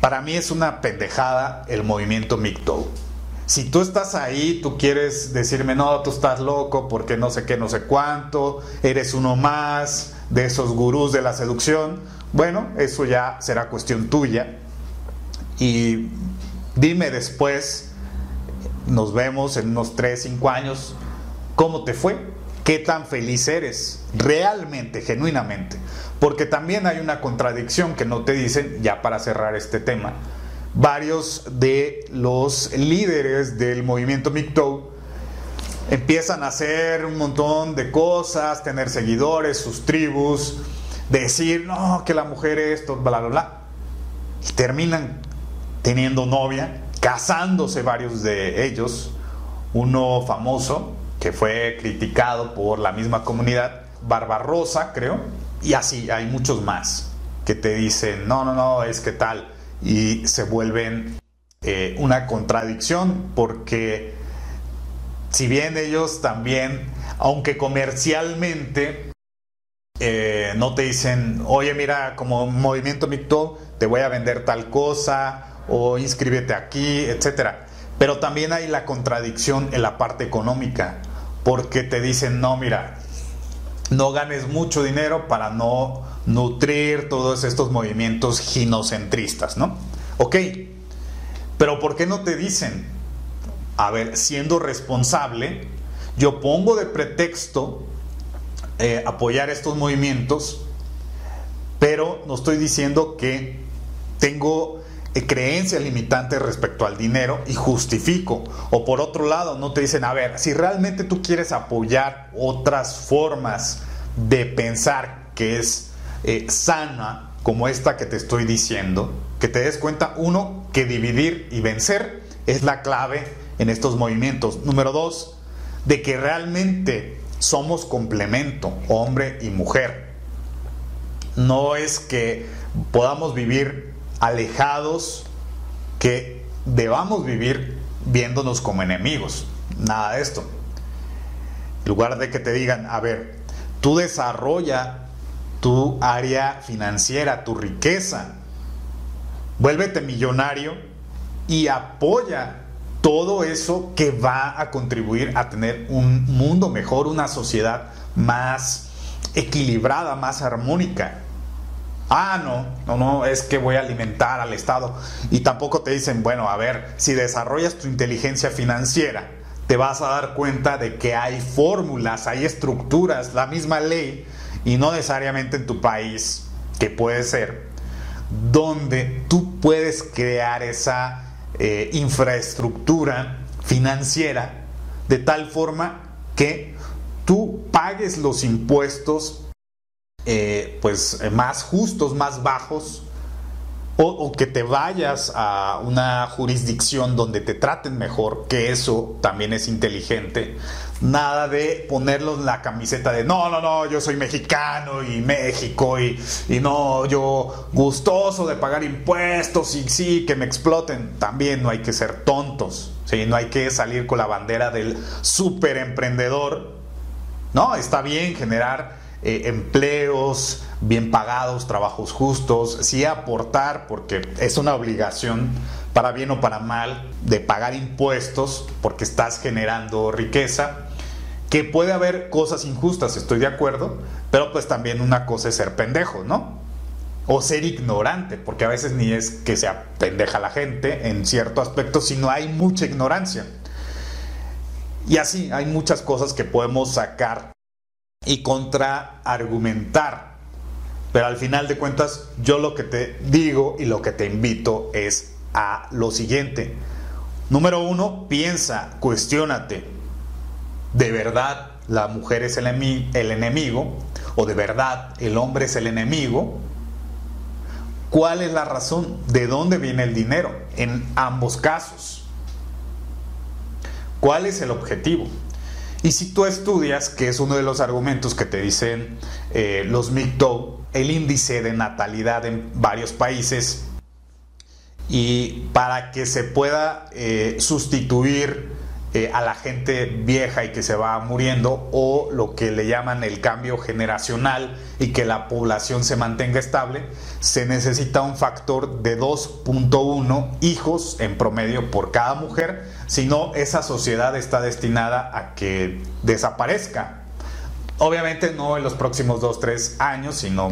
para mí es una pendejada el movimiento MGTOW si tú estás ahí, tú quieres decirme, no, tú estás loco porque no sé qué, no sé cuánto, eres uno más de esos gurús de la seducción, bueno, eso ya será cuestión tuya. Y dime después, nos vemos en unos 3, 5 años, ¿cómo te fue? ¿Qué tan feliz eres? Realmente, genuinamente. Porque también hay una contradicción que no te dicen, ya para cerrar este tema varios de los líderes del movimiento MGTOW empiezan a hacer un montón de cosas, tener seguidores, sus tribus, decir, no, que la mujer esto, bla, bla, bla. Y terminan teniendo novia, casándose varios de ellos. Uno famoso que fue criticado por la misma comunidad, Barbarosa, creo, y así hay muchos más que te dicen, no, no, no, es que tal y se vuelven eh, una contradicción porque si bien ellos también, aunque comercialmente eh, no te dicen, oye mira, como movimiento MICTO te voy a vender tal cosa o inscríbete aquí, etcétera. Pero también hay la contradicción en la parte económica, porque te dicen, no, mira, no ganes mucho dinero para no nutrir todos estos movimientos ginocentristas, ¿no? Ok, pero ¿por qué no te dicen? A ver, siendo responsable, yo pongo de pretexto eh, apoyar estos movimientos, pero no estoy diciendo que tengo creencias limitantes respecto al dinero y justifico. O por otro lado, no te dicen, a ver, si realmente tú quieres apoyar otras formas de pensar que es eh, sana como esta que te estoy diciendo, que te des cuenta, uno, que dividir y vencer es la clave en estos movimientos. Número dos, de que realmente somos complemento, hombre y mujer. No es que podamos vivir alejados, que debamos vivir viéndonos como enemigos. Nada de esto. En lugar de que te digan, a ver, tú desarrolla tu área financiera, tu riqueza. Vuélvete millonario y apoya todo eso que va a contribuir a tener un mundo mejor, una sociedad más equilibrada, más armónica. Ah, no, no, no, es que voy a alimentar al Estado. Y tampoco te dicen, bueno, a ver, si desarrollas tu inteligencia financiera, te vas a dar cuenta de que hay fórmulas, hay estructuras, la misma ley y no necesariamente en tu país, que puede ser, donde tú puedes crear esa eh, infraestructura financiera de tal forma que tú pagues los impuestos eh, pues más justos, más bajos, o, que te vayas a una jurisdicción donde te traten mejor, que eso también es inteligente. Nada de ponerlos en la camiseta de no, no, no, yo soy mexicano y México y, y no, yo gustoso de pagar impuestos y sí, que me exploten. También no hay que ser tontos, ¿sí? no hay que salir con la bandera del super emprendedor. No, está bien generar eh, empleos bien pagados, trabajos justos, sí aportar, porque es una obligación para bien o para mal, de pagar impuestos porque estás generando riqueza, que puede haber cosas injustas, estoy de acuerdo, pero pues también una cosa es ser pendejo, ¿no? O ser ignorante, porque a veces ni es que sea pendeja la gente en cierto aspecto, sino hay mucha ignorancia. Y así hay muchas cosas que podemos sacar y contraargumentar. Pero al final de cuentas, yo lo que te digo y lo que te invito es a lo siguiente. Número uno, piensa, cuestiónate. ¿De verdad la mujer es el, el enemigo? ¿O de verdad el hombre es el enemigo? ¿Cuál es la razón? ¿De dónde viene el dinero? En ambos casos. ¿Cuál es el objetivo? Y si tú estudias, que es uno de los argumentos que te dicen eh, los MGTOW, el índice de natalidad en varios países y para que se pueda eh, sustituir eh, a la gente vieja y que se va muriendo o lo que le llaman el cambio generacional y que la población se mantenga estable, se necesita un factor de 2.1 hijos en promedio por cada mujer, si no esa sociedad está destinada a que desaparezca. Obviamente no en los próximos 2, 3 años, sino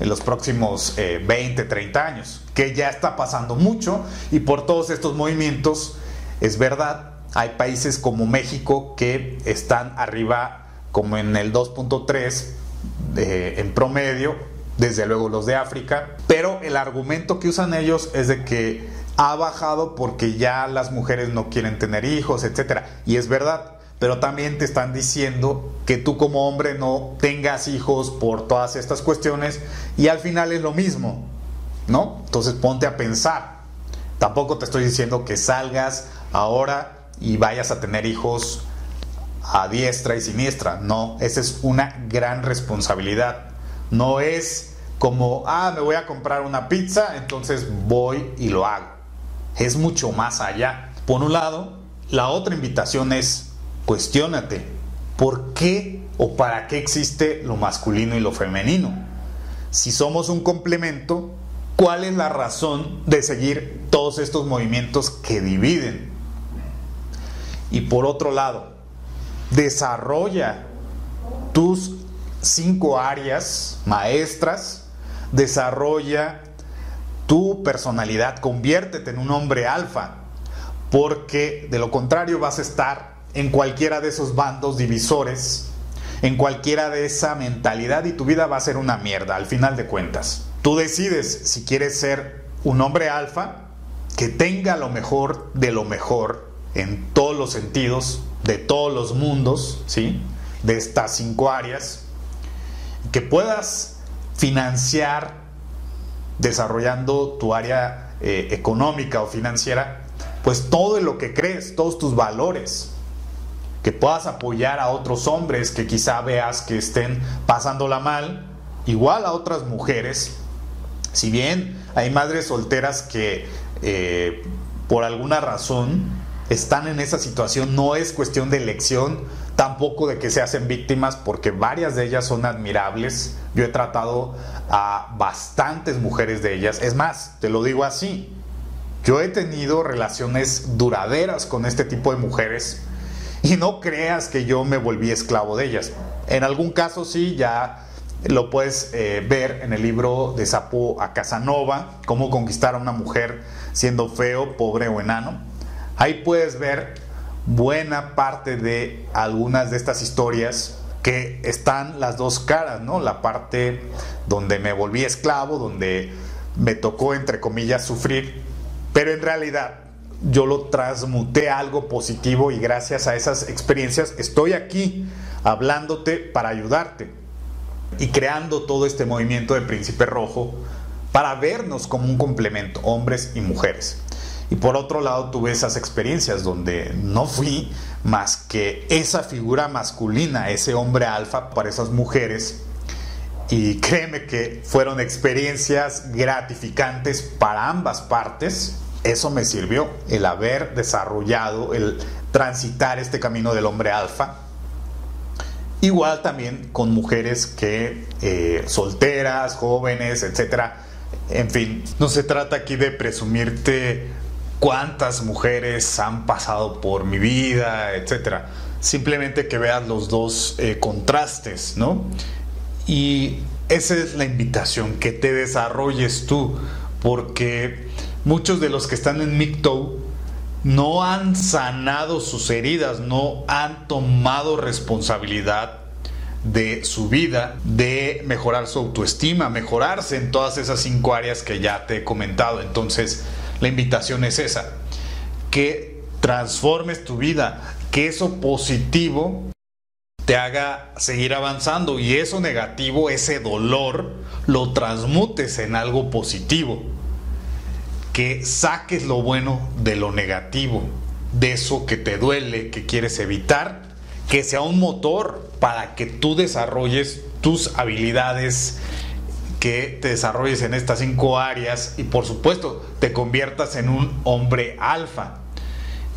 en los próximos 20, eh, 30 años, que ya está pasando mucho y por todos estos movimientos, es verdad, hay países como México que están arriba como en el 2.3 eh, en promedio, desde luego los de África, pero el argumento que usan ellos es de que ha bajado porque ya las mujeres no quieren tener hijos, etcétera, y es verdad pero también te están diciendo que tú como hombre no tengas hijos por todas estas cuestiones y al final es lo mismo, ¿no? Entonces ponte a pensar. Tampoco te estoy diciendo que salgas ahora y vayas a tener hijos a diestra y siniestra. No, esa es una gran responsabilidad. No es como, ah, me voy a comprar una pizza, entonces voy y lo hago. Es mucho más allá. Por un lado, la otra invitación es Cuestiónate, ¿por qué o para qué existe lo masculino y lo femenino? Si somos un complemento, ¿cuál es la razón de seguir todos estos movimientos que dividen? Y por otro lado, desarrolla tus cinco áreas maestras, desarrolla tu personalidad, conviértete en un hombre alfa, porque de lo contrario vas a estar en cualquiera de esos bandos divisores, en cualquiera de esa mentalidad y tu vida va a ser una mierda al final de cuentas. Tú decides si quieres ser un hombre alfa que tenga lo mejor de lo mejor en todos los sentidos, de todos los mundos, ¿sí? De estas cinco áreas, que puedas financiar desarrollando tu área eh, económica o financiera, pues todo lo que crees, todos tus valores, que puedas apoyar a otros hombres que quizá veas que estén pasándola mal, igual a otras mujeres. Si bien hay madres solteras que eh, por alguna razón están en esa situación, no es cuestión de elección, tampoco de que se hacen víctimas, porque varias de ellas son admirables. Yo he tratado a bastantes mujeres de ellas. Es más, te lo digo así, yo he tenido relaciones duraderas con este tipo de mujeres y no creas que yo me volví esclavo de ellas. En algún caso sí, ya lo puedes eh, ver en el libro de Sapo a Casanova, cómo conquistar a una mujer siendo feo, pobre o enano. Ahí puedes ver buena parte de algunas de estas historias que están las dos caras, ¿no? La parte donde me volví esclavo, donde me tocó, entre comillas, sufrir, pero en realidad yo lo transmuté a algo positivo y gracias a esas experiencias estoy aquí hablándote para ayudarte y creando todo este movimiento de Príncipe Rojo para vernos como un complemento, hombres y mujeres. Y por otro lado tuve esas experiencias donde no fui más que esa figura masculina, ese hombre alfa para esas mujeres. Y créeme que fueron experiencias gratificantes para ambas partes eso me sirvió, el haber desarrollado, el transitar este camino del hombre alfa. Igual también con mujeres que eh, solteras, jóvenes, etcétera. En fin, no se trata aquí de presumirte cuántas mujeres han pasado por mi vida, etcétera. Simplemente que veas los dos eh, contrastes, ¿no? Y esa es la invitación, que te desarrolles tú, porque muchos de los que están en MGTOW no han sanado sus heridas, no han tomado responsabilidad de su vida, de mejorar su autoestima, mejorarse en todas esas cinco áreas que ya te he comentado. Entonces, la invitación es esa, que transformes tu vida, que eso positivo te haga seguir avanzando y eso negativo, ese dolor, lo transmutes en algo positivo. Que saques lo bueno de lo negativo, de eso que te duele, que quieres evitar, que sea un motor para que tú desarrolles tus habilidades, que te desarrolles en estas cinco áreas y por supuesto te conviertas en un hombre alfa.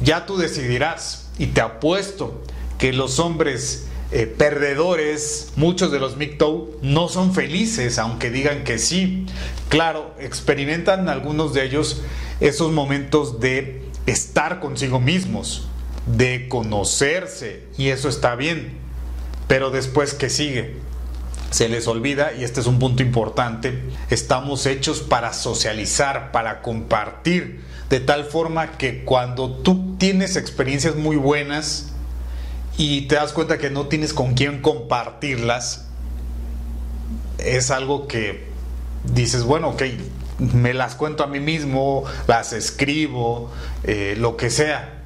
Ya tú decidirás y te apuesto que los hombres eh, perdedores, muchos de los MGTOW no son felices, aunque digan que sí. Claro, experimentan algunos de ellos esos momentos de estar consigo mismos, de conocerse, y eso está bien. Pero después, ¿qué sigue? Se les olvida, y este es un punto importante, estamos hechos para socializar, para compartir, de tal forma que cuando tú tienes experiencias muy buenas, y te das cuenta que no tienes con quién compartirlas, es algo que dices, bueno, ok, me las cuento a mí mismo, las escribo, eh, lo que sea,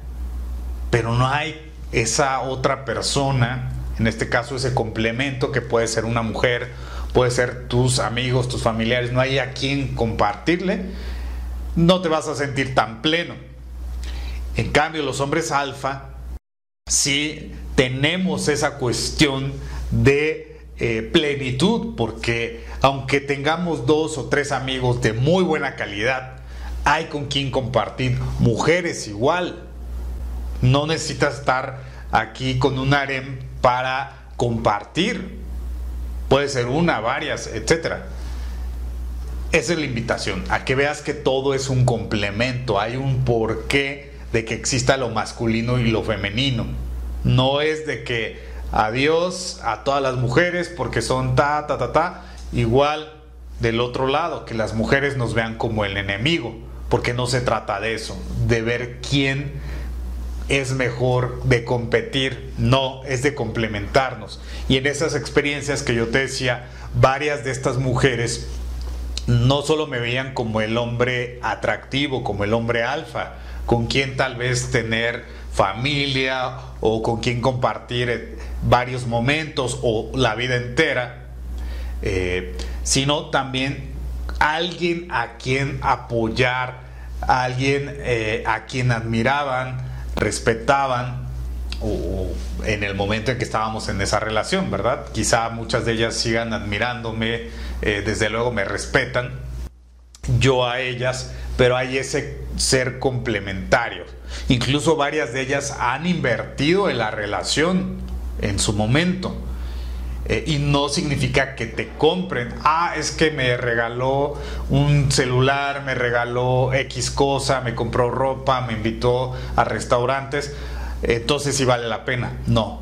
pero no hay esa otra persona, en este caso ese complemento que puede ser una mujer, puede ser tus amigos, tus familiares, no hay a quien compartirle, no te vas a sentir tan pleno. En cambio, los hombres alfa si tenemos esa cuestión de eh, plenitud, porque aunque tengamos dos o tres amigos de muy buena calidad, hay con quien compartir. Mujeres igual. No necesitas estar aquí con un harem para compartir. Puede ser una, varias, etc. Esa es la invitación, a que veas que todo es un complemento, hay un porqué de que exista lo masculino y lo femenino. No es de que adiós a todas las mujeres porque son ta, ta, ta, ta. Igual del otro lado, que las mujeres nos vean como el enemigo, porque no se trata de eso, de ver quién es mejor, de competir, no, es de complementarnos. Y en esas experiencias que yo te decía, varias de estas mujeres no solo me veían como el hombre atractivo, como el hombre alfa, con quien tal vez tener familia o con quien compartir eh, varios momentos o la vida entera, eh, sino también alguien a quien apoyar, alguien eh, a quien admiraban, respetaban o en el momento en que estábamos en esa relación, ¿verdad? Quizá muchas de ellas sigan admirándome, desde luego me respetan, yo a ellas, pero hay ese ser complementario. Incluso varias de ellas han invertido en la relación en su momento. Eh, y no significa que te compren. Ah, es que me regaló un celular, me regaló X cosa, me compró ropa, me invitó a restaurantes. Entonces sí vale la pena. No,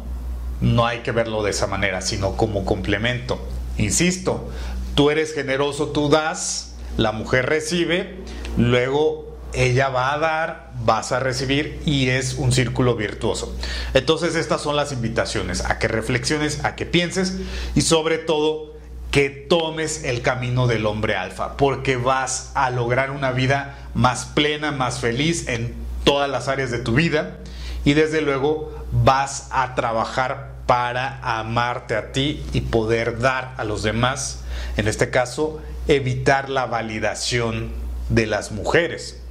no hay que verlo de esa manera, sino como complemento. Insisto, tú eres generoso, tú das, la mujer recibe, luego ella va a dar, vas a recibir y es un círculo virtuoso. Entonces estas son las invitaciones a que reflexiones, a que pienses y sobre todo que tomes el camino del hombre alfa, porque vas a lograr una vida más plena, más feliz en todas las áreas de tu vida y desde luego vas a trabajar para amarte a ti y poder dar a los demás, en este caso, evitar la validación de las mujeres,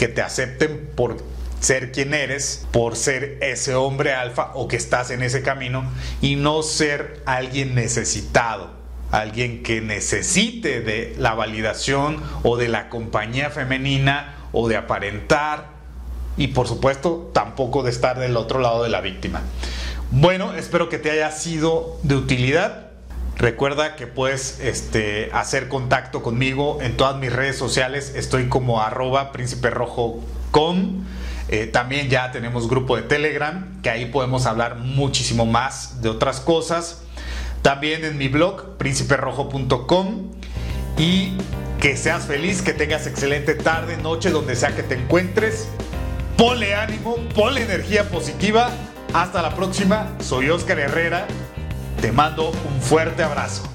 que te acepten por ser quien eres, por ser ese hombre alfa o que estás en ese camino y no ser alguien necesitado, alguien que necesite de la validación o de la compañía femenina o de aparentar y por supuesto tampoco de estar del otro lado de la víctima. Bueno, espero que te haya sido de utilidad. Recuerda que puedes este, hacer contacto conmigo en todas mis redes sociales. Estoy como arroba príncipe rojo com. Eh, también ya tenemos grupo de Telegram, que ahí podemos hablar muchísimo más de otras cosas. También en mi blog, prínciperojo.com. Y que seas feliz, que tengas excelente tarde, noche, donde sea que te encuentres. Ponle ánimo, ponle energía positiva. Hasta la próxima. Soy Oscar Herrera. Te mando un fuerte abrazo.